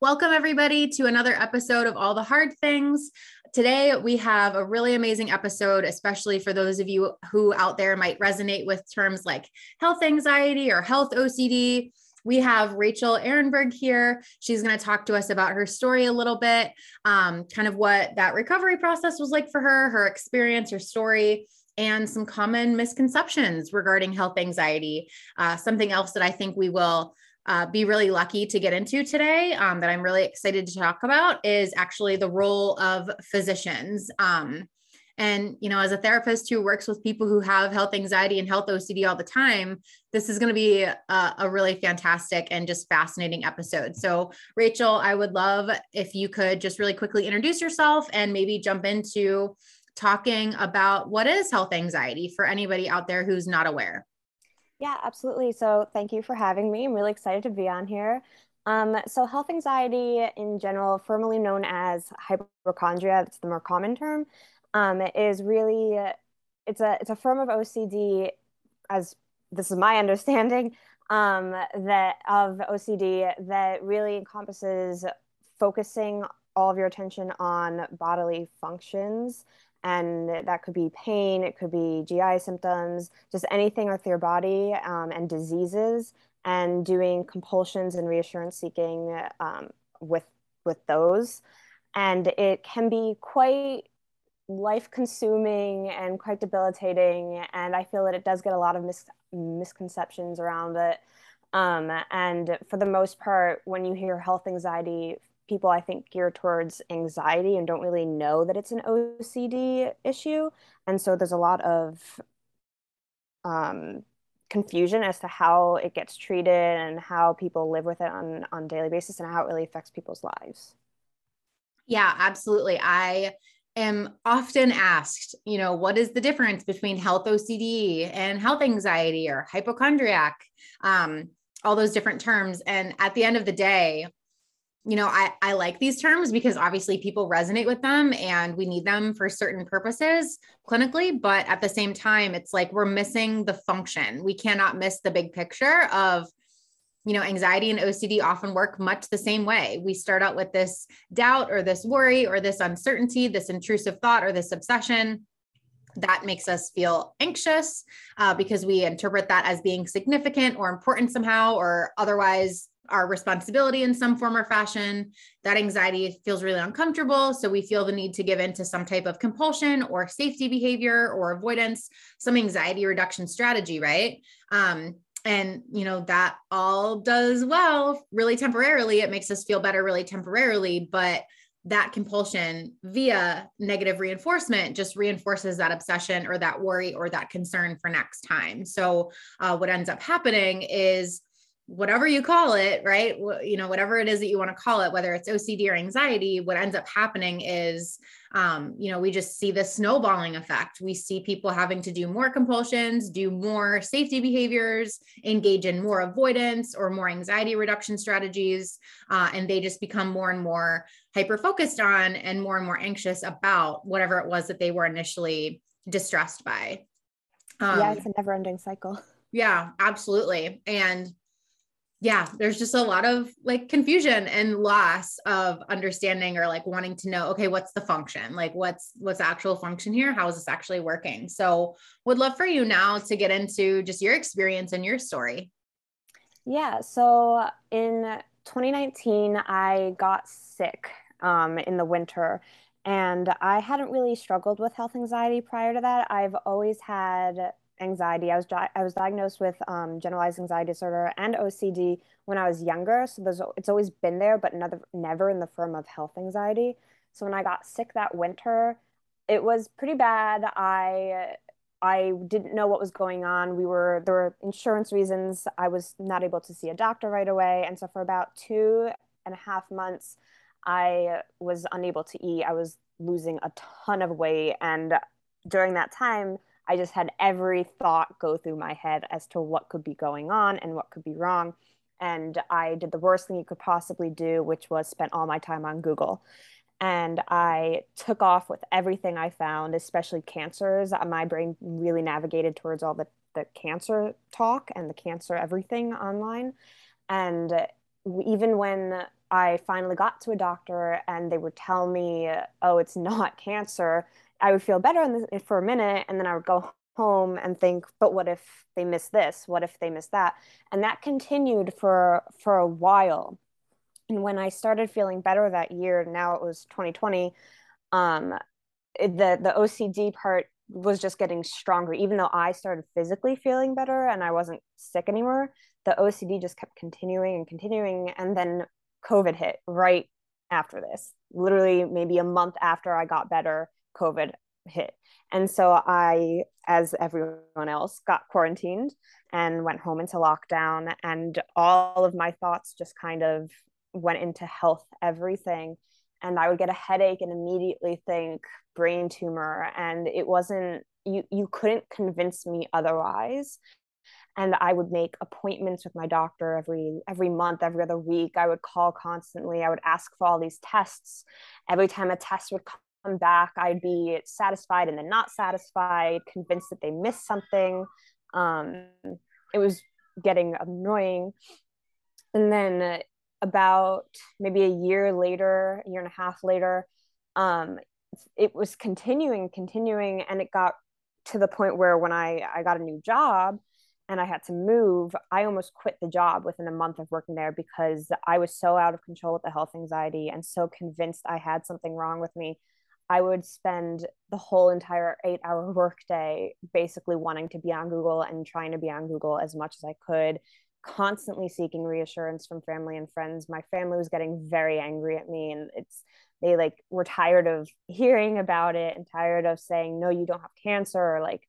Welcome, everybody, to another episode of All the Hard Things. Today, we have a really amazing episode, especially for those of you who out there might resonate with terms like health anxiety or health OCD. We have Rachel Ehrenberg here. She's going to talk to us about her story a little bit, um, kind of what that recovery process was like for her, her experience, her story and some common misconceptions regarding health anxiety. Uh, something else that I think we will uh, be really lucky to get into today um, that I'm really excited to talk about is actually the role of physicians. Um, and, you know, as a therapist who works with people who have health anxiety and health OCD all the time, this is going to be a, a, really fantastic and just fascinating episode. So, Rachel, I would love if you could just really quickly introduce yourself and maybe jump into talking about what is health anxiety for anybody out there who's not aware. Yeah, absolutely. So thank you for having me. I'm really excited to be on here. Um, so health anxiety in general, formerly known as hypochondria, that's the more common term, um, is really it's a it's a form of OCD, as this is my understanding, um, that of OCD that really encompasses focusing all of your attention on bodily functions and that could be pain it could be gi symptoms just anything with your body um, and diseases and doing compulsions and reassurance seeking um, with with those. And it can be quite life consuming and quite debilitating and i feel that it does get a lot of mis- misconceptions around it. Um, and for the most part when you hear health anxiety people I think gear towards anxiety and don't really know that it's an OCD issue. And so there's a lot of um, confusion as to how it gets treated and how people live with it on on daily basis and how it really affects people's lives. Yeah, absolutely. I am often asked, you know, what is the difference between health OCD and health anxiety or hypochondriac? Um, all those different terms. And at the end of the day, you know, I, I like these terms because obviously people resonate with them and we need them for certain purposes clinically. But at the same time, it's like we're missing the function. We cannot miss the big picture of, you know, anxiety and OCD often work much the same way. We start out with this doubt or this worry or this uncertainty, this intrusive thought or this obsession that makes us feel anxious uh, because we interpret that as being significant or important somehow or otherwise our responsibility in some form or fashion. That anxiety feels really uncomfortable. So we feel the need to give in to some type of compulsion or safety behavior or avoidance, some anxiety reduction strategy, right? Um, and you know that all does well really temporarily it makes us feel better really temporarily but that compulsion via negative reinforcement just reinforces that obsession or that worry or that concern for next time so uh, what ends up happening is whatever you call it, right? You know, whatever it is that you want to call it, whether it's OCD or anxiety, what ends up happening is, um, you know, we just see the snowballing effect. We see people having to do more compulsions, do more safety behaviors, engage in more avoidance or more anxiety reduction strategies, uh, and they just become more and more hyper focused on and more and more anxious about whatever it was that they were initially distressed by. Um, yeah, it's a never ending cycle. Yeah, absolutely. And yeah, there's just a lot of like confusion and loss of understanding or like wanting to know, okay, what's the function? Like what's what's the actual function here? How is this actually working? So would love for you now to get into just your experience and your story. Yeah. So in 2019, I got sick um, in the winter. And I hadn't really struggled with health anxiety prior to that. I've always had anxiety. I was di- I was diagnosed with um, generalized anxiety disorder and OCD when I was younger. So there's it's always been there, but never never in the form of health anxiety. So when I got sick that winter, it was pretty bad. I I didn't know what was going on. We were there were insurance reasons. I was not able to see a doctor right away, and so for about two and a half months, I was unable to eat. I was losing a ton of weight, and during that time, I just had every thought go through my head as to what could be going on and what could be wrong. And I did the worst thing you could possibly do, which was spent all my time on Google and I took off with everything I found, especially cancers. My brain really navigated towards all the, the cancer talk and the cancer everything online. And even when I finally got to a doctor and they would tell me, oh, it's not cancer, I would feel better for a minute. And then I would go home and think, but what if they miss this? What if they miss that? And that continued for for a while and when I started feeling better that year, now it was 2020, um, the the OCD part was just getting stronger. Even though I started physically feeling better and I wasn't sick anymore, the OCD just kept continuing and continuing. And then COVID hit right after this. Literally, maybe a month after I got better, COVID hit. And so I, as everyone else, got quarantined and went home into lockdown. And all of my thoughts just kind of went into health everything and i would get a headache and immediately think brain tumor and it wasn't you you couldn't convince me otherwise and i would make appointments with my doctor every every month every other week i would call constantly i would ask for all these tests every time a test would back i'd be satisfied and then not satisfied convinced that they missed something um, it was getting annoying and then about maybe a year later, a year and a half later, um, it was continuing, continuing, and it got to the point where when I I got a new job and I had to move, I almost quit the job within a month of working there because I was so out of control with the health anxiety and so convinced I had something wrong with me. I would spend the whole entire eight hour workday basically wanting to be on Google and trying to be on Google as much as I could, constantly seeking reassurance from family and friends. My family was getting very angry at me and it's they like were tired of hearing about it and tired of saying no you don't have cancer or like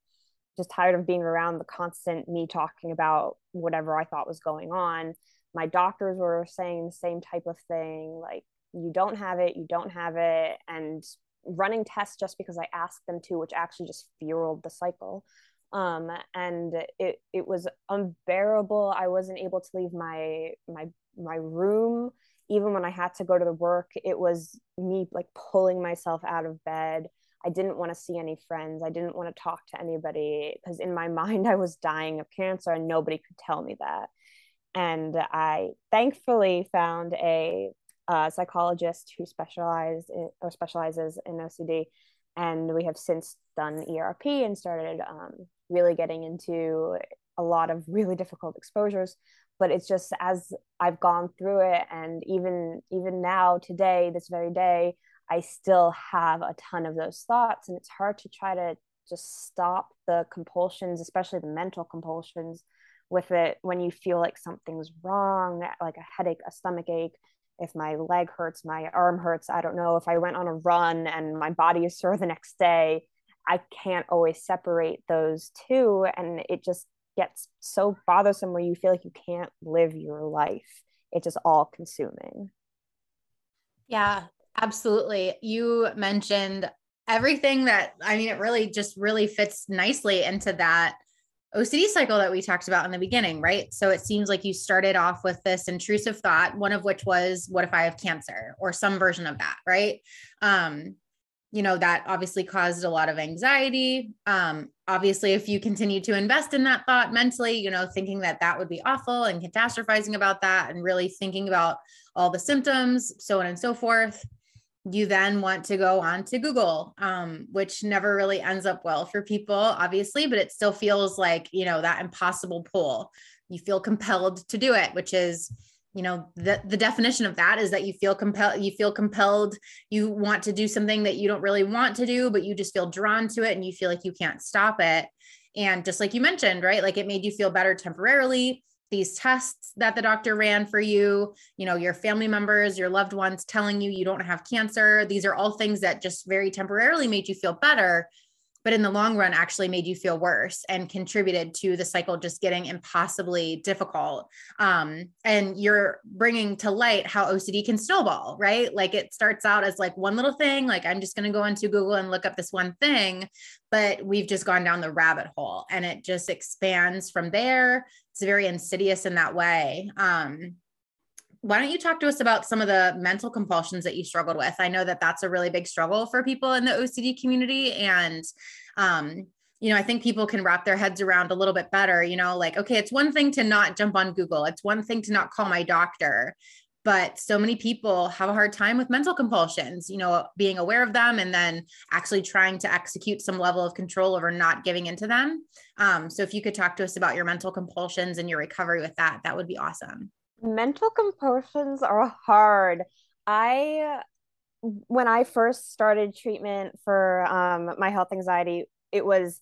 just tired of being around the constant me talking about whatever I thought was going on. My doctors were saying the same type of thing like you don't have it, you don't have it and running tests just because I asked them to which actually just fueled the cycle um, and it it was unbearable. I wasn't able to leave my my my room even when I had to go to the work. It was me like pulling myself out of bed. I didn't want to see any friends. I didn't want to talk to anybody because in my mind I was dying of cancer and nobody could tell me that. And I thankfully found a, psychologist who specialized in, or specializes in OCD and we have since done ERP and started um, really getting into a lot of really difficult exposures but it's just as i've gone through it and even even now today this very day i still have a ton of those thoughts and it's hard to try to just stop the compulsions especially the mental compulsions with it when you feel like something's wrong like a headache a stomach ache if my leg hurts my arm hurts i don't know if i went on a run and my body is sore the next day I can't always separate those two. And it just gets so bothersome where you feel like you can't live your life. It's just all consuming. Yeah, absolutely. You mentioned everything that, I mean, it really just really fits nicely into that OCD cycle that we talked about in the beginning, right? So it seems like you started off with this intrusive thought, one of which was, what if I have cancer or some version of that, right? Um, you know that obviously caused a lot of anxiety um obviously if you continue to invest in that thought mentally you know thinking that that would be awful and catastrophizing about that and really thinking about all the symptoms so on and so forth you then want to go on to google um, which never really ends up well for people obviously but it still feels like you know that impossible pull. You feel compelled to do it, which is you know the, the definition of that is that you feel compelled you feel compelled. You want to do something that you don't really want to do but you just feel drawn to it and you feel like you can't stop it. And just like you mentioned right like it made you feel better temporarily these tests that the doctor ran for you, you know, your family members, your loved ones telling you you don't have cancer. These are all things that just very temporarily made you feel better but in the long run actually made you feel worse and contributed to the cycle just getting impossibly difficult. Um, and you're bringing to light how ocd can snowball right? Like it starts out as like one little thing like i'm just going to go into google and look up this one thing but we've just gone down the rabbit hole and it just expands from there it's very insidious in that way um, why don't you talk to us about some of the mental compulsions that you struggled with? I know that that's a really big struggle for people in the OCD community. And, um, you know, I think people can wrap their heads around a little bit better, you know, like, okay, it's one thing to not jump on Google, it's one thing to not call my doctor. But so many people have a hard time with mental compulsions, you know, being aware of them and then actually trying to execute some level of control over not giving into them. Um, so if you could talk to us about your mental compulsions and your recovery with that, that would be awesome mental compulsions are hard. I when I first started treatment for um, my health anxiety, it was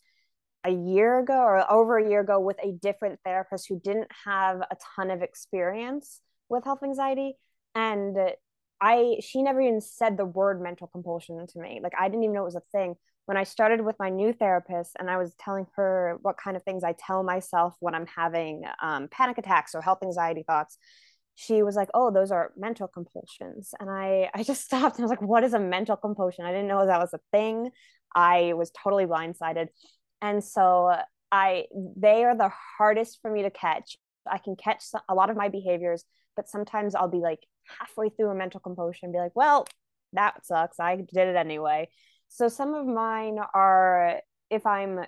a year ago or over a year ago with a different therapist who didn't have a ton of experience with health anxiety and I she never even said the word mental compulsion to me. Like I didn't even know it was a thing when I started with my new therapist and I was telling her what kind of things I tell myself when I'm having um, panic attacks or health anxiety thoughts, she was like, "Oh, those are mental compulsions." And I I just stopped and I was like, "What is a mental compulsion?" I didn't know that was a thing. I was totally blindsided. And so I they are the hardest for me to catch. I can catch a lot of my behaviors, but sometimes I'll be like halfway through a mental compulsion and be like, "Well, that sucks. I did it anyway." So some of mine are if I'm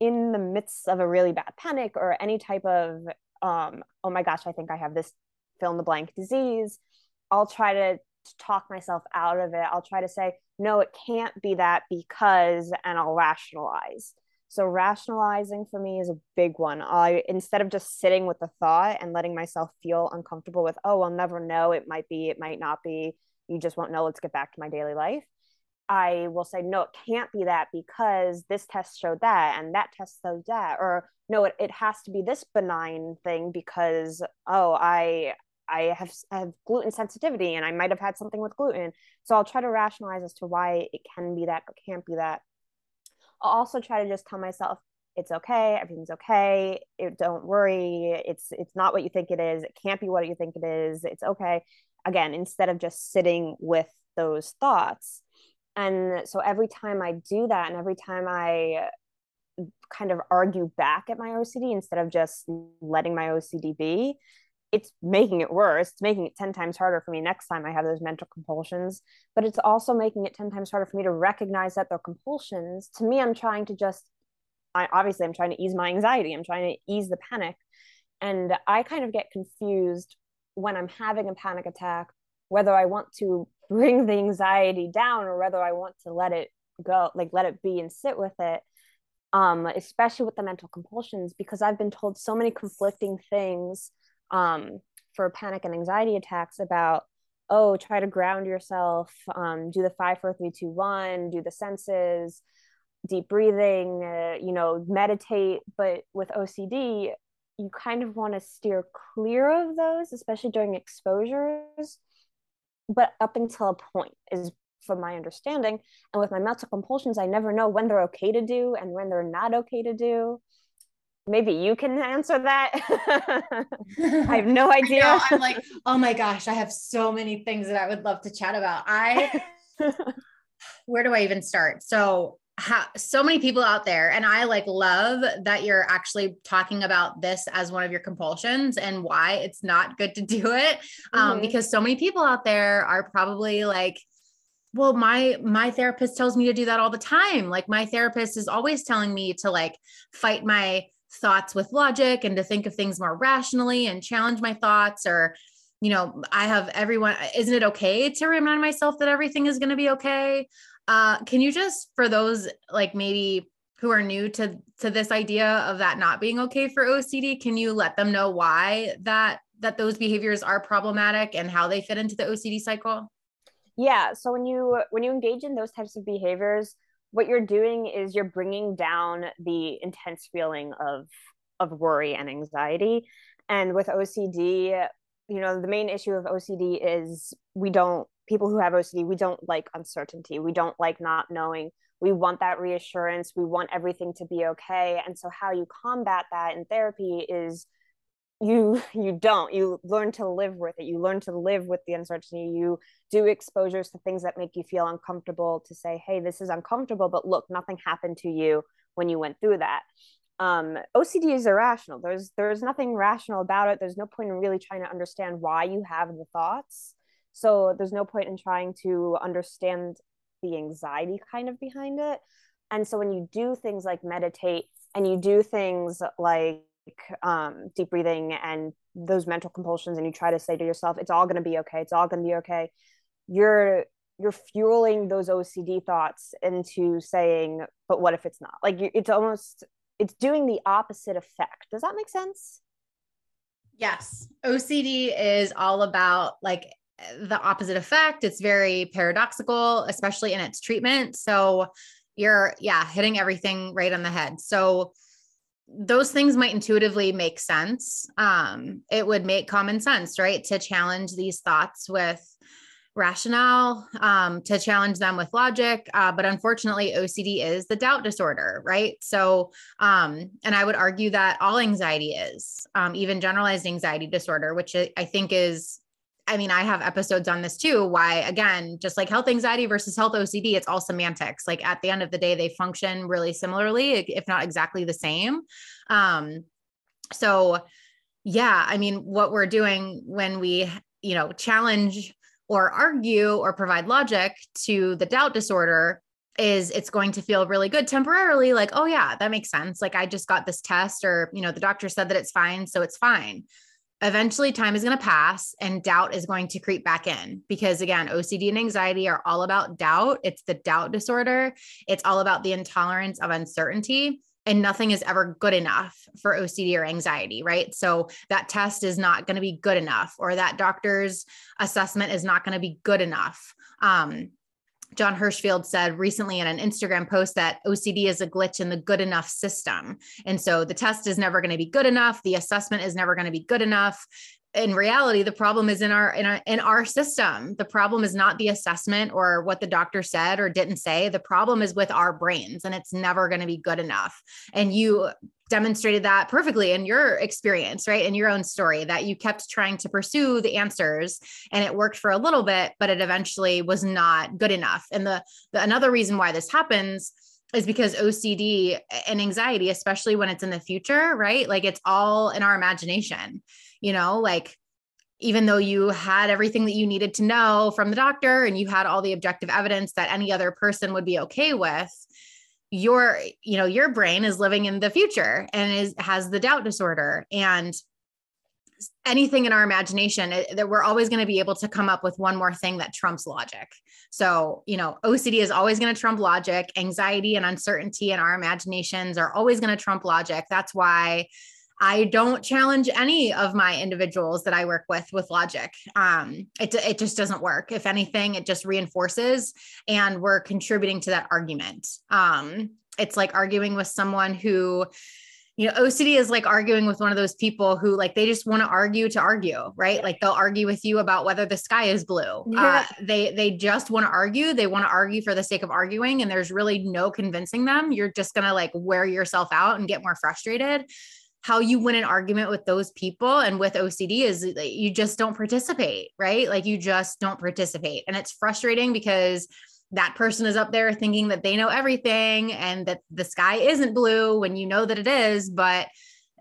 in the midst of a really bad panic or any type of um oh my gosh, I think I have this fill in the blank disease, I'll try to talk myself out of it. I'll try to say, no, it can't be that because, and I'll rationalize. So rationalizing for me is a big one. I instead of just sitting with the thought and letting myself feel uncomfortable with, oh, I'll never know. It might be, it might not be. You just won't know. Let's get back to my daily life. I will say, no, it can't be that because this test showed that and that test showed that. Or no, it, it has to be this benign thing because, oh, I I have, have gluten sensitivity and I might have had something with gluten. So I'll try to rationalize as to why it can be that or can't be that. I'll also try to just tell myself it's okay, everything's okay. It, don't worry. It's it's not what you think it is. It can't be what you think it is. It's okay. Again, instead of just sitting with those thoughts. And so every time I do that and every time I kind of argue back at my OCD instead of just letting my OCD be, it's making it worse. It's making it 10 times harder for me next time I have those mental compulsions, but it's also making it 10 times harder for me to recognize that they're compulsions. To me, I'm trying to just, I obviously I'm trying to ease my anxiety. I'm trying to ease the panic. And I kind of get confused when I'm having a panic attack, whether I want to bring the anxiety down or whether I want to let it go, like let it be and sit with it. Um, especially with the mental compulsions, because I've been told so many conflicting things um, for panic and anxiety attacks about oh try to ground yourself um, do the five four three two one do the senses deep breathing uh, you know meditate. But with ocd you kind of want to steer clear of those especially during exposures but up until a point is from my understanding. And with my mental compulsions i never know when they're okay to do and when they're not okay to do maybe you can answer that. I have no idea. Know, I'm like, oh my gosh, I have so many things that I would love to chat about. I, where do I even start? So, ha- so many people out there, and I like love that you're actually talking about this as one of your compulsions and why it's not good to do it. Um, mm-hmm. Because so many people out there are probably like, well my my therapist tells me to do that all the time like my therapist is always telling me to like fight my thoughts with logic and to think of things more rationally and challenge my thoughts or you know i have everyone isn't it okay to remind myself that everything is going to be okay uh can you just for those like maybe who are new to to this idea of that not being okay for OCD, can you let them know why that that those behaviors are problematic and how they fit into the OCD cycle? Yeah, so when you when you engage in those types of behaviors, what you're doing is you're bringing down the intense feeling of of worry and anxiety. And with OCD, you know, the main issue of OCD is we don't people who have OCD, we don't like uncertainty. We don't like not knowing. We want that reassurance. We want everything to be okay. And so how you combat that in therapy is you you don't. You learn to live with it. You learn to live with the uncertainty. You do exposures to things that make you feel uncomfortable to say hey this is uncomfortable but look nothing happened to you when you went through that. Um, ocd is irrational there's there's nothing rational about it. There's no point in really trying to understand why you have the thoughts. So there's no point in trying to understand the anxiety kind of behind it. And so when you do things like meditate and you do things like um, deep breathing and those mental compulsions and you try to say to yourself it's all going to be okay. It's all going to be okay. You're you're fueling those ocd thoughts into saying but what if it's not? Like it's almost it's doing the opposite effect. Does that make sense? Yes. Ocd is all about like the opposite effect. It's very paradoxical especially in its treatment. So you're yeah hitting everything right on the head. So those things might intuitively make sense. Um, it would make common sense, right? To challenge these thoughts with rationale, um, to challenge them with logic. Uh, but unfortunately, OCD is the doubt disorder, right? So, um, and I would argue that all anxiety is, um, even generalized anxiety disorder, which I think is I mean, I have episodes on this too. Why, again, just like health anxiety versus health OCD, it's all semantics. Like at the end of the day, they function really similarly, if not exactly the same. Um, so, yeah, I mean, what we're doing when we, you know, challenge or argue or provide logic to the doubt disorder is it's going to feel really good temporarily like oh yeah that makes sense like i just got this test or you know the doctor said that it's fine so it's fine eventually time is going to pass and doubt is going to creep back in because again OCD and anxiety are all about doubt. It's the doubt disorder. It's all about the intolerance of uncertainty and nothing is ever good enough for OCD or anxiety right? So that test is not going to be good enough or that doctor's assessment is not going to be good enough. Um, Jon Hershfield said recently in an Instagram post that OCD is a glitch in the good enough system. And so the test is never going to be good enough. The assessment is never going to be good enough. In reality, the problem is in our, in our in our system. The problem is not the assessment or what the doctor said or didn't say. The problem is with our brains, and it's never going to be good enough. And you demonstrated that perfectly in your experience, right? In your own story, that you kept trying to pursue the answers and it worked for a little bit, but it eventually was not good enough. And the, the another reason why this happens is because OCD and anxiety, especially when it's in the future, right? Like it's all in our imagination, you know, like even though you had everything that you needed to know from the doctor and you had all the objective evidence that any other person would be okay with your you know your brain is living in the future and is has the doubt disorder and anything in our imagination it, that we're always going to be able to come up with one more thing that trumps logic. So you know ocd is always going to trump logic. Anxiety and uncertainty in our imaginations are always going to trump logic. That's why I don't challenge any of my individuals that I work with with logic. Um, it, it just doesn't work. If anything, it just reinforces and we're contributing to that argument. Um, it's like arguing with someone who, you know, OCD is like arguing with one of those people who like they just want to argue to argue, right? Like they'll argue with you about whether the sky is blue. Yeah. Uh, they they just want to argue. They want to argue for the sake of arguing, and there's really no convincing them. You're just gonna like wear yourself out and get more frustrated how you win an argument with those people and with OCD is you just don't participate, right? Like you just don't participate. And it's frustrating because that person is up there thinking that they know everything and that the sky isn't blue when you know that it is. But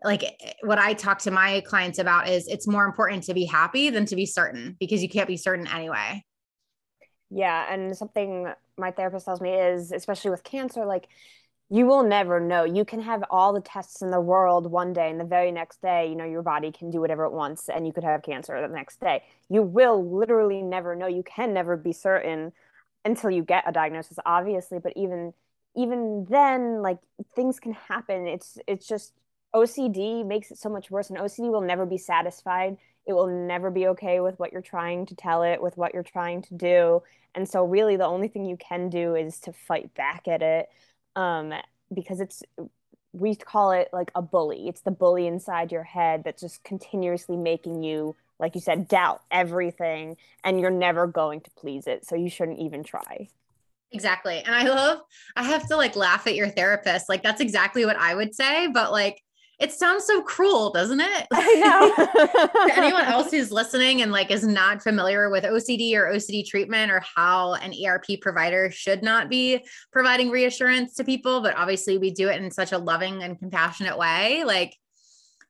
like what I talk to my clients about is it's more important to be happy than to be certain because you can't be certain anyway. Yeah. And something my therapist tells me is, especially with cancer, like you will never know. You can have all the tests in the world one day, and the very next day, you know, your body can do whatever it wants, and you could have cancer the next day. You will literally never know. You can never be certain until you get a diagnosis, obviously. But even even then like things can happen it's it's just OCD makes it so much worse and OCD will never be satisfied it will never be okay with what you're trying to tell it with what you're trying to do and so really the only thing you can do is to fight back at it um, because it's we call it like a bully it's the bully inside your head that's just continuously making you like you said doubt everything and you're never going to please it so you shouldn't even try Exactly. And I love, I have to like laugh at your therapist. Like, that's exactly what I would say. But like, it sounds so cruel, doesn't it? I know. anyone else who's listening and like is not familiar with OCD or OCD treatment or how an ERP provider should not be providing reassurance to people, but obviously we do it in such a loving and compassionate way. Like,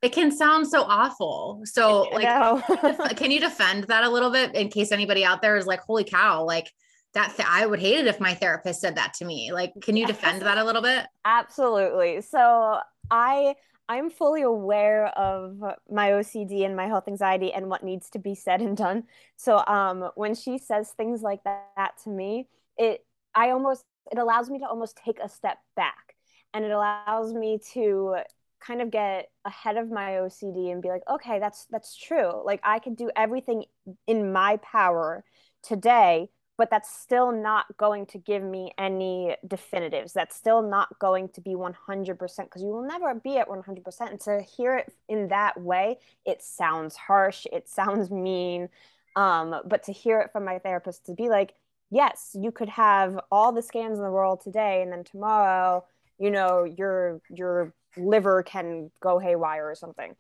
it can sound so awful. So, like, can you defend that a little bit in case anybody out there is like, holy cow, like, that th- I would hate it if my therapist said that to me. Like, can you defend that a little bit? Absolutely. So I I'm fully aware of my OCD and my health anxiety and what needs to be said and done. So um when she says things like that, that to me, it I almost it allows me to almost take a step back and it allows me to kind of get ahead of my OCD and be like, okay, that's that's true. Like I could do everything in my power today but that's still not going to give me any definitives. That's still not going to be 100% because you will never be at 100%. And to hear it in that way, it sounds harsh, it sounds mean. Um, but to hear it from my therapist to be like, yes, you could have all the scans in the world today, and then tomorrow, you know, your your liver can go haywire or something.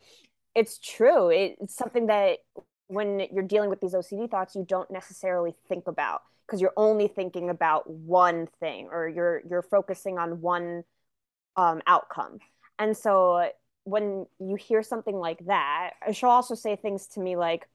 It's true. It's something that when you're dealing with these OCD thoughts, you don't necessarily think about because you're only thinking about one thing or you're you're focusing on one um, outcome. And so when you hear something like that, she'll also say things to me like,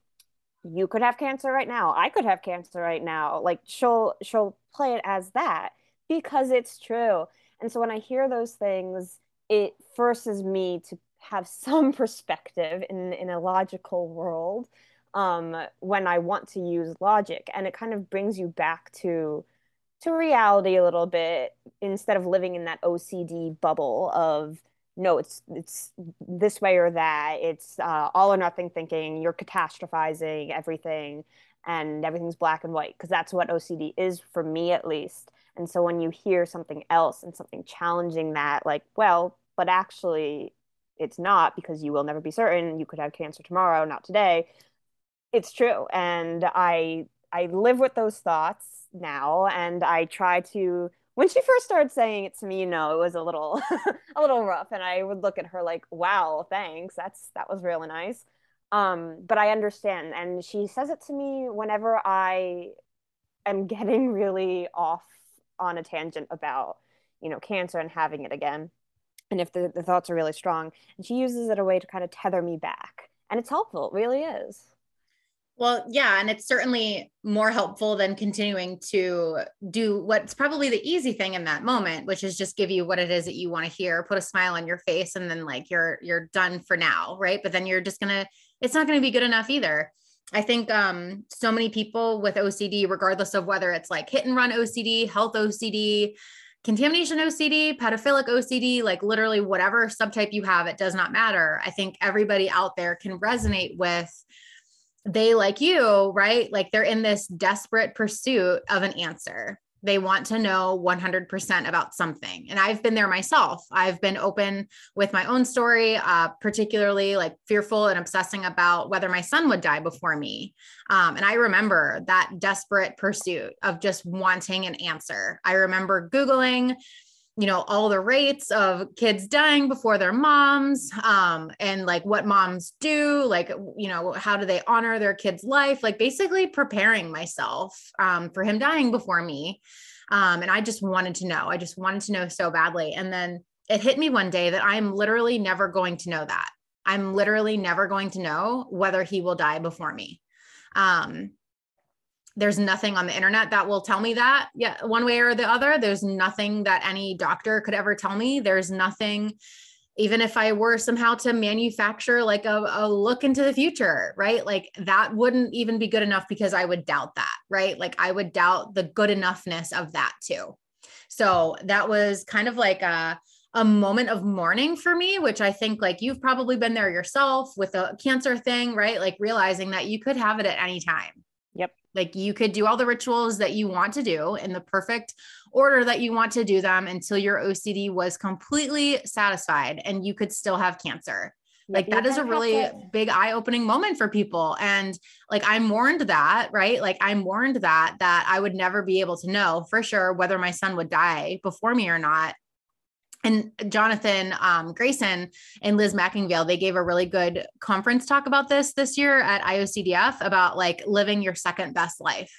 "You could have cancer right now. I could have cancer right now." Like she'll she'll play it as that because it's true. And so when I hear those things, it forces me to have some perspective in in a logical world um, when I want to use logic. And it kind of brings you back to to reality a little bit instead of living in that OCD bubble of no, it's it's this way or that. It's uh, all or nothing thinking. You're catastrophizing everything, and everything's black and white because that's what OCD is for me at least. And so when you hear something else and something challenging that, like, well, but actually, it's not because you will never be certain. You could have cancer tomorrow, not today it's true and i i live with those thoughts now and i try to when she first started saying it to me you know it was a little a little rough and i would look at her like wow thanks that's that was really nice. Um but i understand and she says it to me whenever i am getting really off on a tangent about you know cancer and having it again and if the, the thoughts are really strong and she uses it a way to kind of tether me back and it's helpful it really is well, yeah, and it's certainly more helpful than continuing to do what's probably the easy thing in that moment, which is just give you what it is that you want to hear, put a smile on your face and then like you're you're done for now, right? But then you're just going to it's not going to be good enough either. I think um so many people with OCD regardless of whether it's like hit and run OCD, health OCD, contamination OCD, pedophilic OCD, like literally whatever subtype you have, it does not matter. I think everybody out there can resonate with they like you, right? Like they're in this desperate pursuit of an answer. They want to know 100% about something. And I've been there myself. I've been open with my own story, uh, particularly like fearful and obsessing about whether my son would die before me. Um, and I remember that desperate pursuit of just wanting an answer. I remember Googling, you know all the rates of kids dying before their moms um and like what moms do like you know how do they honor their kids life like basically preparing myself um for him dying before me. Um and i just wanted to know i just wanted to know so badly. And then it hit me one day that i'm literally never going to know that. I'm literally never going to know whether he will die before me. Um there's nothing on the internet that will tell me that yeah one way or the other there's nothing that any doctor could ever tell me there's nothing even if i were somehow to manufacture like a, a look into the future right like that wouldn't even be good enough because i would doubt that right like i would doubt the good enoughness of that too So that was kind of like a, a moment of mourning for me, which I think like you've probably been there yourself with a cancer thing, right? Like realizing that you could have it at any time. Yep. Like you could do all the rituals that you want to do in the perfect order that you want to do them until your OCD was completely satisfied and you could still have cancer. Like that is a really big eye-opening moment for people. And like I mourned that, right? Like I mourned that that I would never be able to know for sure whether my son would die before me or not and Jonathan um, Grayson and Liz McIngvale, they gave a really good conference talk about this this year at IOCDF about like living your second best life.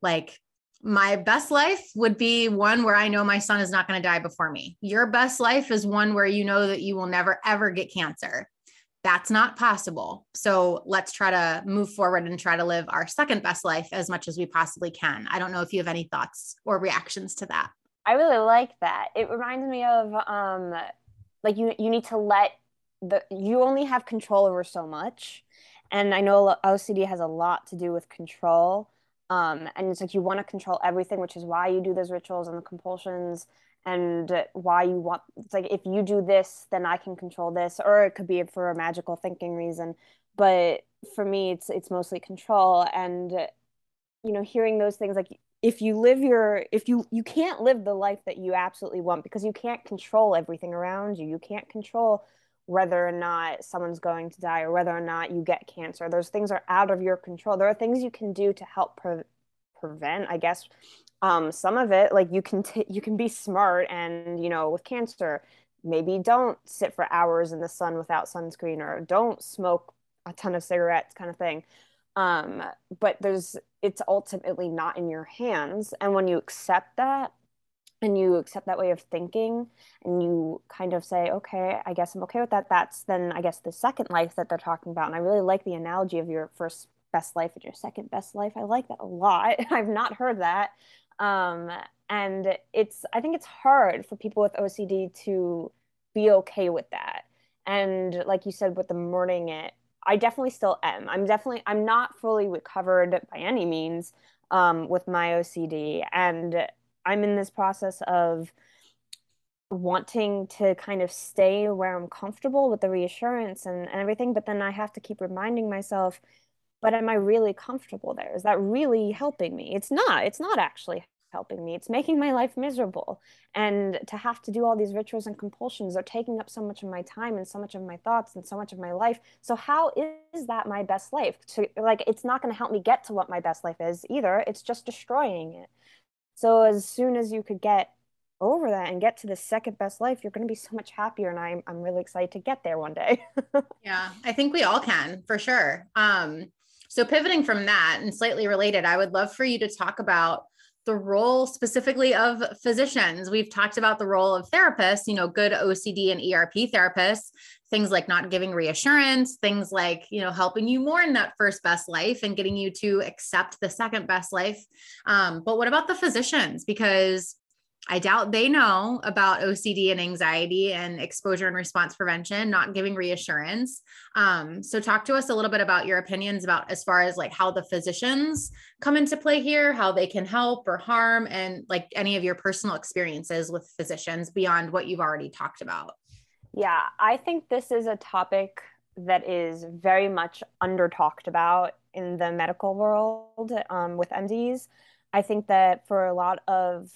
Like my best life would be one where I know my son is not going to die before me. Your best life is one where you know that you will never ever get cancer. That's not possible. So let's try to move forward and try to live our second best life as much as we possibly can. I don't know if you have any thoughts or reactions to that. I really like that. It reminds me of um like you you need to let the you only have control over so much. And I know OCD has a lot to do with control. Um, and it's like you want to control everything, which is why you do those rituals and the compulsions and why you want it's like if you do this, then I can control this, or it could be for a magical thinking reason. But for me, it's it's mostly control and you know, hearing those things like if you live your if you you can't live the life that you absolutely want because you can't control everything around you. You can't control whether or not someone's going to die or whether or not you get cancer. Those things are out of your control. There are things you can do to help pre- prevent i guess um, some of it. Like you can t- you can be smart and you know with cancer maybe don't sit for hours in the sun without sunscreen or don't smoke a ton of cigarettes kind of thing um, but there's it's ultimately not in your hands. And when you accept that and you accept that way of thinking and you kind of say okay i guess i'm okay with that that's then i guess the second life that they're talking about. And i really like the analogy of your first best life and your second best life. I like that a lot. I've not heard that. Um, and it's i think it's hard for people with ocd to be okay with that. And like you said with the mourning it I definitely still am. I'm definitely I'm not fully recovered by any means um, with my OCD, and I'm in this process of wanting to kind of stay where I'm comfortable with the reassurance and, and everything, but then I have to keep reminding myself, but am I really comfortable there? Is that really helping me? It's not. It's not actually helping me. It's making my life miserable. And to have to do all these rituals and compulsions are taking up so much of my time and so much of my thoughts and so much of my life. So how is that my best life? To like it's not going to help me get to what my best life is either. It's just destroying it. So as soon as you could get over that and get to the second best life, you're going to be so much happier. And I'm, I'm really excited to get there one day. yeah, I think we all can for sure. Um, so pivoting from that and slightly related, I would love for you to talk about the role specifically of physicians. We've talked about the role of therapists, you know, good OCD and ERP therapists, things like not giving reassurance, things like, you know, helping you mourn that first best life and getting you to accept the second best life. Um, but what about the physicians? Because I doubt they know about OCD and anxiety and exposure and response prevention, not giving reassurance. Um, so, talk to us a little bit about your opinions about as far as like how the physicians come into play here, how they can help or harm, and like any of your personal experiences with physicians beyond what you've already talked about. Yeah, I think this is a topic that is very much under talked about in the medical world um, with MDs. I think that for a lot of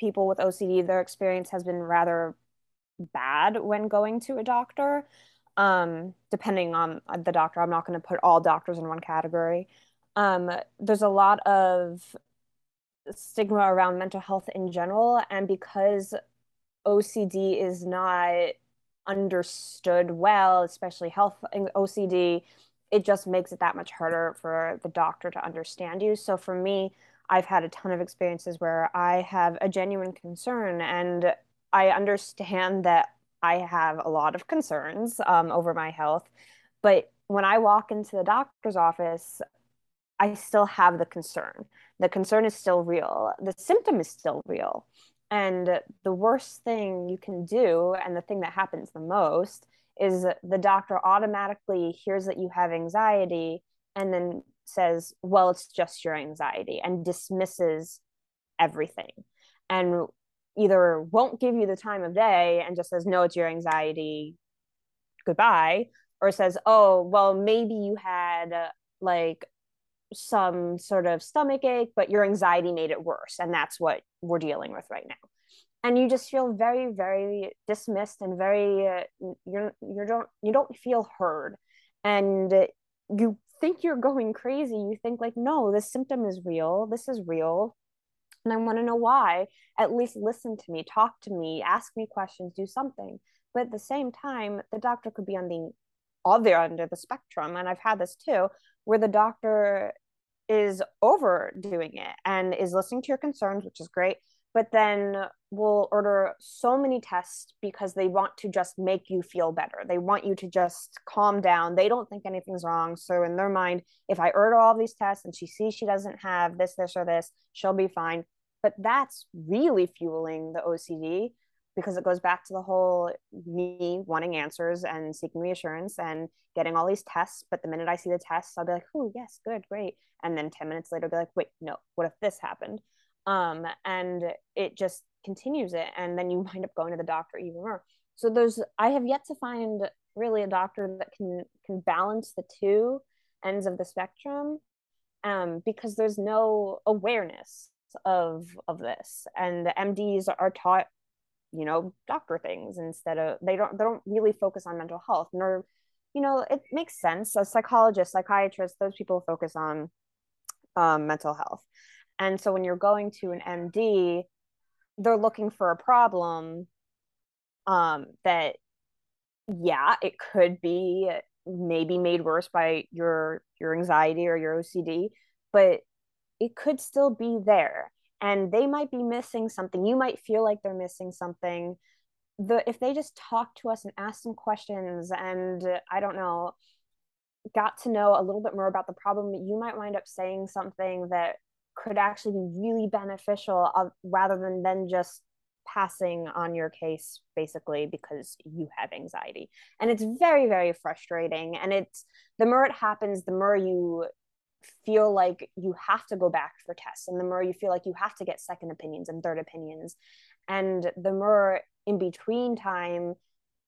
people with OCD, their experience has been rather bad when going to a doctor. Um, depending on the doctor, I'm not going to put all doctors in one category. Um, there's a lot of stigma around mental health in general, and because OCD is not understood well, especially health OCD, it just makes it that much harder for the doctor to understand you. So for me, I've had a ton of experiences where I have a genuine concern and I understand that I have a lot of concerns um, over my health. But when I walk into the doctor's office, I still have the concern. The concern is still real. The symptom is still real. And the worst thing you can do, and the thing that happens the most, is the doctor automatically hears that you have anxiety and then says, well, it's just your anxiety and dismisses everything. And, either won't give you the time of day and just says, no, it's your anxiety, goodbye, or says, oh, well, maybe you had uh, like some sort of stomach ache, but your anxiety made it worse. And that's what we're dealing with right now. And you just feel very, very dismissed and very, uh, you're, you don't, you don't feel heard. And you think you're going crazy. You think like, no, this symptom is real. This is real. And I want to know why. At least listen to me, talk to me, ask me questions, do something. But at the same time, the doctor could be on the other end of the spectrum. And I've had this too, where the doctor is overdoing it and is listening to your concerns, which is great, but then will order so many tests because they want to just make you feel better. They want you to just calm down. They don't think anything's wrong. So in their mind, if I order all these tests and she sees she doesn't have this, this, or this, she'll be fine. But that's really fueling the OCD because it goes back to the whole me wanting answers and seeking reassurance and getting all these tests. But the minute I see the tests, I'll be like, oh, yes, good, great. And then 10 minutes later, I'll be like, wait, no, what if this happened? Um, and it just continues it. And then you wind up going to the doctor even more. So there's, I have yet to find really a doctor that can can balance the two ends of the spectrum um, because there's no awareness of of this and the mds are taught you know doctor things instead of they don't they don't really focus on mental health nor you know it makes sense a psychologist psychiatrist those people focus on um, mental health and so when you're going to an md they're looking for a problem um, that yeah it could be maybe made worse by your your anxiety or your ocd but it could still be there. And they might be missing something. You might feel like they're missing something. The if they just talk to us and ask some questions and i don't know got to know a little bit more about the problem you might wind up saying something that could actually be really beneficial uh, rather than then just passing on your case basically because you have anxiety. And it's very very frustrating. And it's the more it happens the more you feel like you have to go back for tests and the more you feel like you have to get second opinions and third opinions. And the more in between time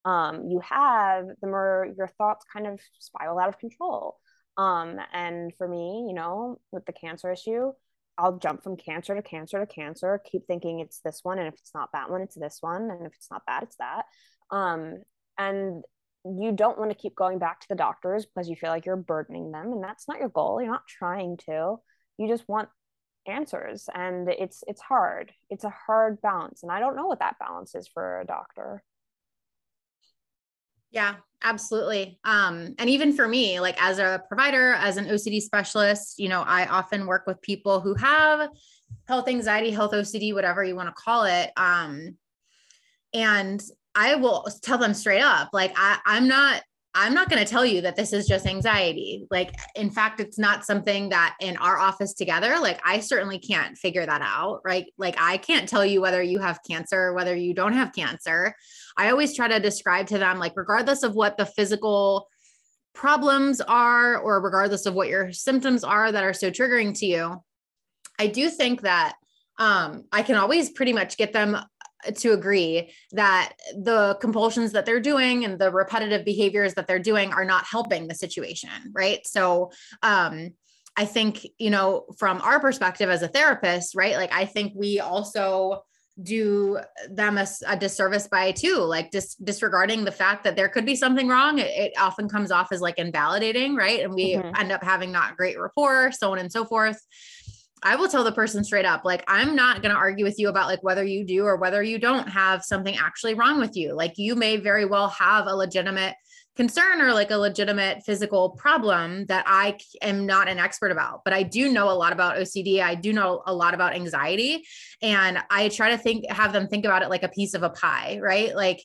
um, you have the more your thoughts kind of spiral out of control. Um, and for me you know with the cancer issue i'll jump from cancer to cancer to cancer keep thinking it's this one and if it's not that one it's this one and if it's not that it's that. Um, and you don't want to keep going back to the doctors because you feel like you're burdening them and that's not your goal you're not trying to. You just want answers and it's it's hard. It's a hard balance and i don't know what that balance is for a doctor yeah absolutely. Um and even for me like as a provider as an ocd specialist you know i often work with people who have health anxiety health ocd whatever you want to call it um and I will tell them straight up, like, I, I'm not I'm not going to tell you that this is just anxiety. Like, in fact, it's not something that in our office together, like, I certainly can't figure that out, right? Like, I can't tell you whether you have cancer, or whether you don't have cancer. I always try to describe to them, like, regardless of what the physical problems are, or regardless of what your symptoms are that are so triggering to you, I do think that um, I can always pretty much get them to agree that the compulsions that they're doing and the repetitive behaviors that they're doing are not helping the situation right? So um i think you know from our perspective as a therapist right like i think we also do them a, a disservice by too like dis- disregarding the fact that there could be something wrong it, it often comes off as like invalidating right? And we mm-hmm. end up having not great rapport so on and so forth I will tell the person straight up, like, I'm not going to argue with you about like whether you do or whether you don't have something actually wrong with you. Like, you may very well have a legitimate concern or like a legitimate physical problem that I am not an expert about, but I do know a lot about OCD. I do know a lot about anxiety. And I try to think, have them think about it like a piece of a pie, right? Like,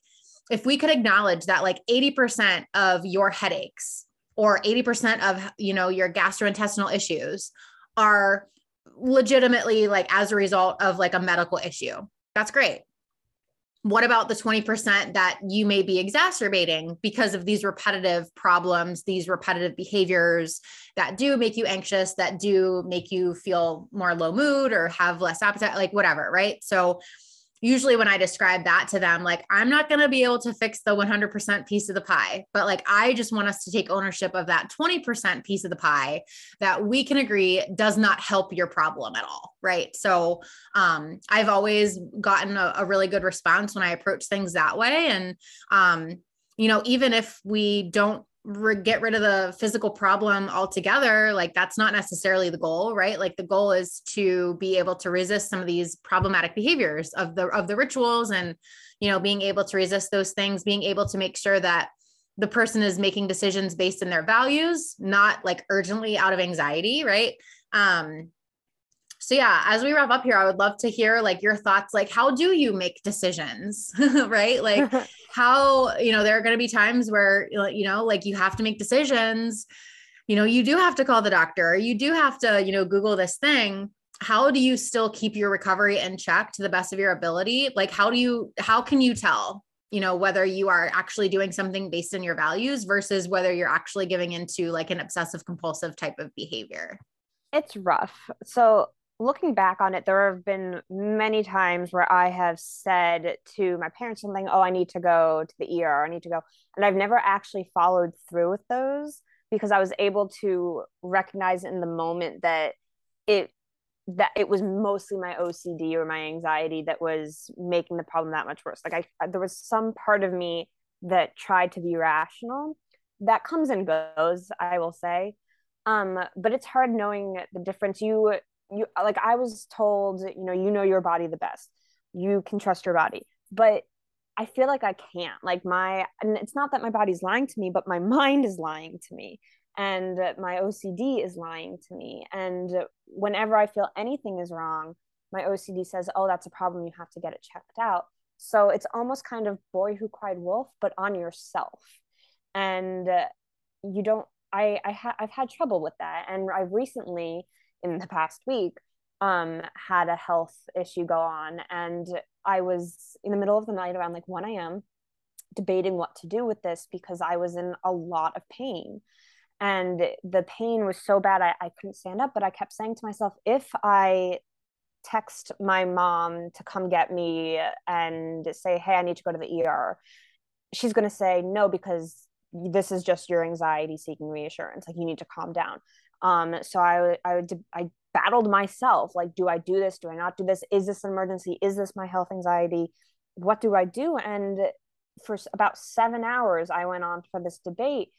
if we could acknowledge that like 80% of your headaches or 80% of, you know, your gastrointestinal issues are legitimately like as a result of like a medical issue. That's great. What about the 20% that you may be exacerbating because of these repetitive problems, these repetitive behaviors that do make you anxious, that do make you feel more low mood or have less appetite, like whatever, right? So usually when I describe that to them, like, I'm not going to be able to fix the 100% piece of the pie, but like, I just want us to take ownership of that 20% piece of the pie that we can agree does not help your problem at all. Right. So, um, I've always gotten a, a really good response when I approach things that way. And, um, you know, even if we don't re- get rid of the physical problem altogether like that's not necessarily the goal right? Like the goal is to be able to resist some of these problematic behaviors of the of the rituals and you know being able to resist those things being able to make sure that the person is making decisions based in their values not like urgently out of anxiety right? Um so yeah as we wrap up here i would love to hear like your thoughts like how do you make decisions right? Like how you know there are going to be times where you know like you have to make decisions. You know you do have to call the doctor. You do have to you know google this thing. How do you still keep your recovery in check to the best of your ability? Like how do you how can you tell you know whether you are actually doing something based on your values versus whether you're actually giving into like an obsessive compulsive type of behavior? It's rough. So looking back on it, there have been many times where I have said to my parents something, oh, I need to go to the ER, I need to go. And I've never actually followed through with those because I was able to recognize in the moment that it that it was mostly my OCD or my anxiety that was making the problem that much worse. Like I there was some part of me that tried to be rational. That comes and goes, I will say. Um, but it's hard knowing the difference. You you like I was told, you know, you know your body the best. You can trust your body. But I feel like I can't. Like my and it's not that my body's lying to me, but my mind is lying to me and my OCD is lying to me. And whenever I feel anything is wrong, my OCD says, "Oh, that's a problem. You have to get it checked out." So it's almost kind of boy who cried wolf, but on yourself. And uh, you don't. I I ha- I've had trouble with that, and I've recently in the past week um had a health issue go on. And i was in the middle of the night around like 1 a.m debating what to do with this because i was in a lot of pain. And the pain was so bad I, I couldn't stand up but i kept saying to myself if i text my mom to come get me and say hey i need to go to the er she's going to say no because this is just your anxiety seeking reassurance. Like you need to calm down um, so I, I, I battled myself. Like, do I do this? Do I not do this? Is this an emergency? Is this my health anxiety? What do I do? And for about seven hours, I went on for this debate,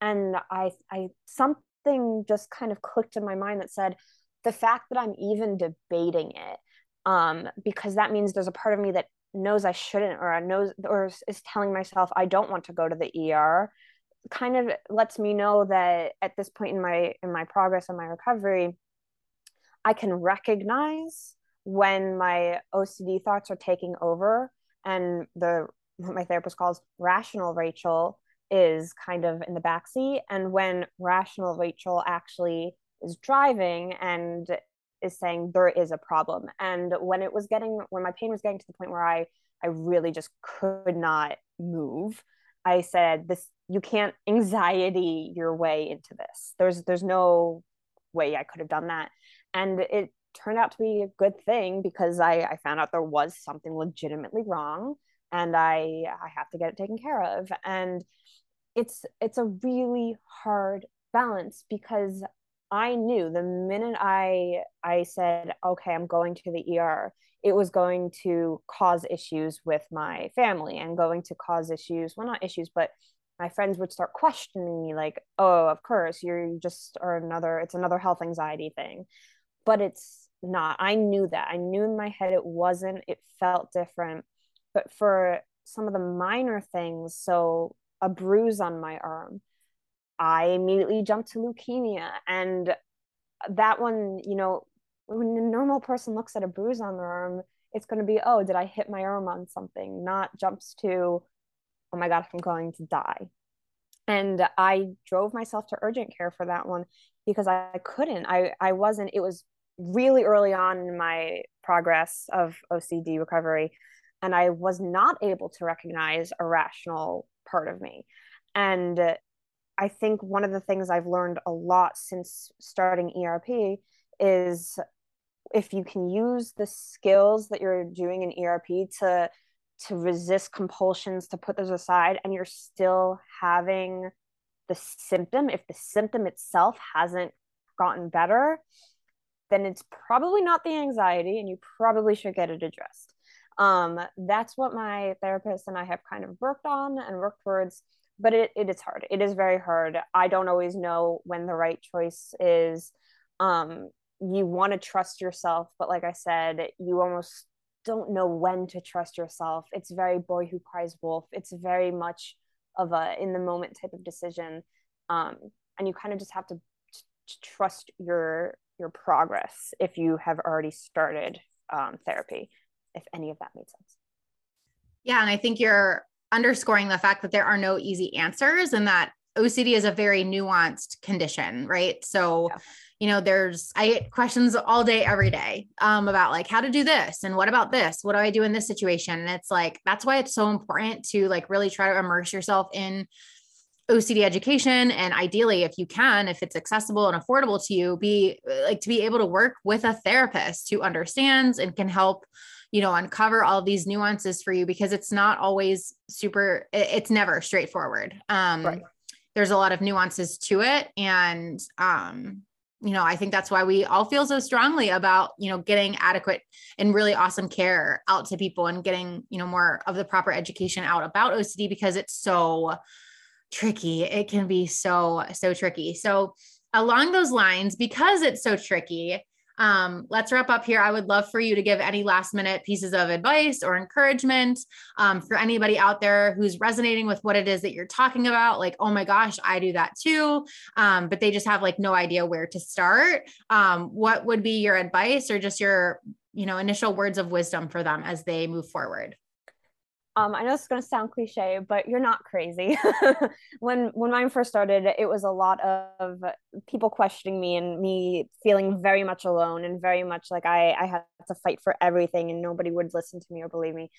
and I, I something just kind of clicked in my mind that said, the fact that I'm even debating it, um, because that means there's a part of me that knows I shouldn't, or knows, or is telling myself I don't want to go to the ER kind of lets me know that at this point in my in my progress and my recovery i can recognize when my ocd thoughts are taking over and the what my therapist calls rational rachel is kind of in the backseat. And when rational rachel actually is driving and is saying there is a problem. And when it was getting when my pain was getting to the point where i i really just could not move i said this you can't anxiety your way into this. There's there's no way i could have done that. And it turned out to be a good thing because i i found out there was something legitimately wrong and i i have to get it taken care of. And it's it's a really hard balance because i knew the minute i i said okay i'm going to the er it was going to cause issues with my family and going to cause issues well not issues but my friends would start questioning me like oh of course you're just or another it's another health anxiety thing. But it's not i knew that i knew in my head it wasn't it felt different. But for some of the minor things so a bruise on my arm i immediately jumped to leukemia. And that one you know when a normal person looks at a bruise on their arm it's going to be oh did i hit my arm on something? Not jumps to oh my God, I'm going to die. And I drove myself to urgent care for that one because I couldn't. I, I wasn't, it was really early on in my progress of OCD recovery. And I was not able to recognize a rational part of me. And I think one of the things I've learned a lot since starting ERP is if you can use the skills that you're doing in ERP to to resist compulsions to put those aside and you're still having the symptom if the symptom itself hasn't gotten better then it's probably not the anxiety and you probably should get it addressed. Um, that's what my therapist and i have kind of worked on and worked towards but it, it is hard. It is very hard. I don't always know when the right choice is. Um, you want to trust yourself but like i said you almost don't know when to trust yourself. It's very boy who cries wolf. It's very much of a in the moment type of decision. Um, and you kind of just have to, to, trust your your progress if you have already started um, therapy if any of that made sense. Yeah and i think you're underscoring the fact that there are no easy answers and that ocd is a very nuanced condition right? So yeah. you know there's i get questions all day every day um, about like how to do this and what about this? What do i do in this situation? And it's like that's why it's so important to like really try to immerse yourself in OCD education and ideally if you can if it's accessible and affordable to you be like to be able to work with a therapist who understands and can help you know uncover all these nuances for you because it's not always super it's never straightforward. Um right. There's a lot of nuances to it and um you know, I think that's why we all feel so strongly about, you know, getting adequate and really awesome care out to people and getting, you know, more of the proper education out about OCD because it's so tricky. It can be so, so tricky. So, along those lines, because it's so tricky, um, let's wrap up here. I would love for you to give any last minute pieces of advice or encouragement um, for anybody out there who's resonating with what it is that you're talking about. Like, oh my gosh, I do that too. Um, but they just have like no idea where to start. Um, what would be your advice or just your, you know, initial words of wisdom for them as they move forward? Um, I know it's going to sound cliche, but you're not crazy. when when mine first started, it was a lot of people questioning me and me feeling very much alone and very much like I I had to fight for everything and nobody would listen to me or believe me.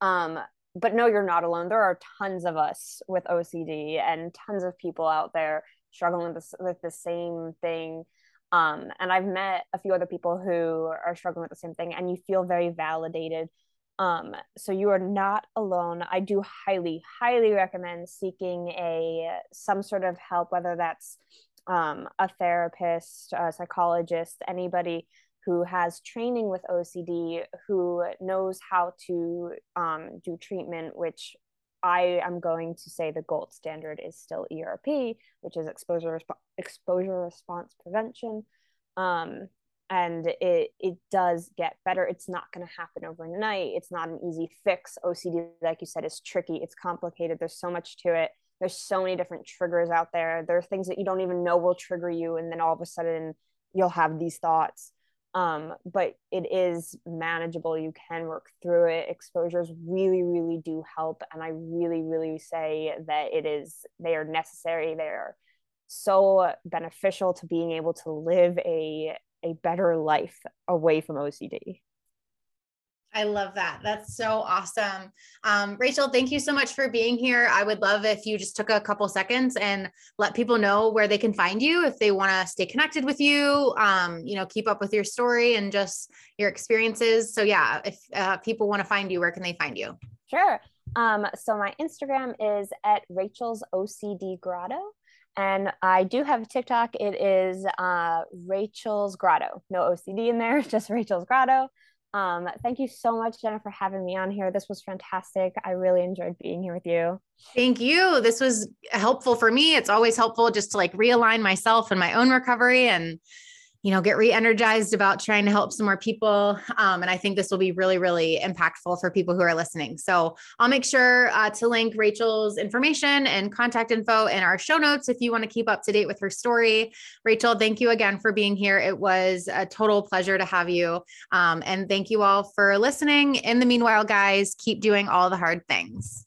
Um, but no, you're not alone. There are tons of us with OCD and tons of people out there struggling with with the same thing. Um, and I've met a few other people who are struggling with the same thing, and you feel very validated um, so you are not alone. I do highly, highly recommend seeking a some sort of help, whether that's um, a therapist, a psychologist, anybody who has training with OCD, who knows how to um, do treatment, which I am going to say the gold standard is still ERP, which is exposure resp- exposure response prevention. Um, and it it does get better. It's not going to happen overnight. It's not an easy fix. Ocd like you said is tricky. It's complicated. There's so much to it. There's so many different triggers out there. There are things that you don't even know will trigger you and then all of a sudden you'll have these thoughts. Um, but it is manageable. You can work through it. Exposures really really do help and i really really say that it is they are necessary. They are so beneficial to being able to live a a better life away from OCD. I love that. That's so awesome. Um, Rachel, thank you so much for being here. I would love if you just took a couple seconds and let people know where they can find you if they want to stay connected with you, um, you know, keep up with your story and just your experiences. So, yeah, if uh, people want to find you, where can they find you? Sure. Um, so, my Instagram is at Rachel's OCD Grotto. And I do have a TikTok. It is uh, Rachel's Grotto. No OCD in there, just Rachel's Grotto. Um, thank you so much, Jenna, for having me on here. This was fantastic. I really enjoyed being here with you. Thank you. This was helpful for me. It's always helpful just to like realign myself and my own recovery and you know, get re-energized about trying to help some more people. Um, and I think this will be really, really impactful for people who are listening. So I'll make sure uh, to link Rachel's information and contact info in our show notes if you want to keep up to date with her story. Rachel, thank you again for being here. It was a total pleasure to have you. Um, and thank you all for listening. In the meanwhile, guys, keep doing all the hard things.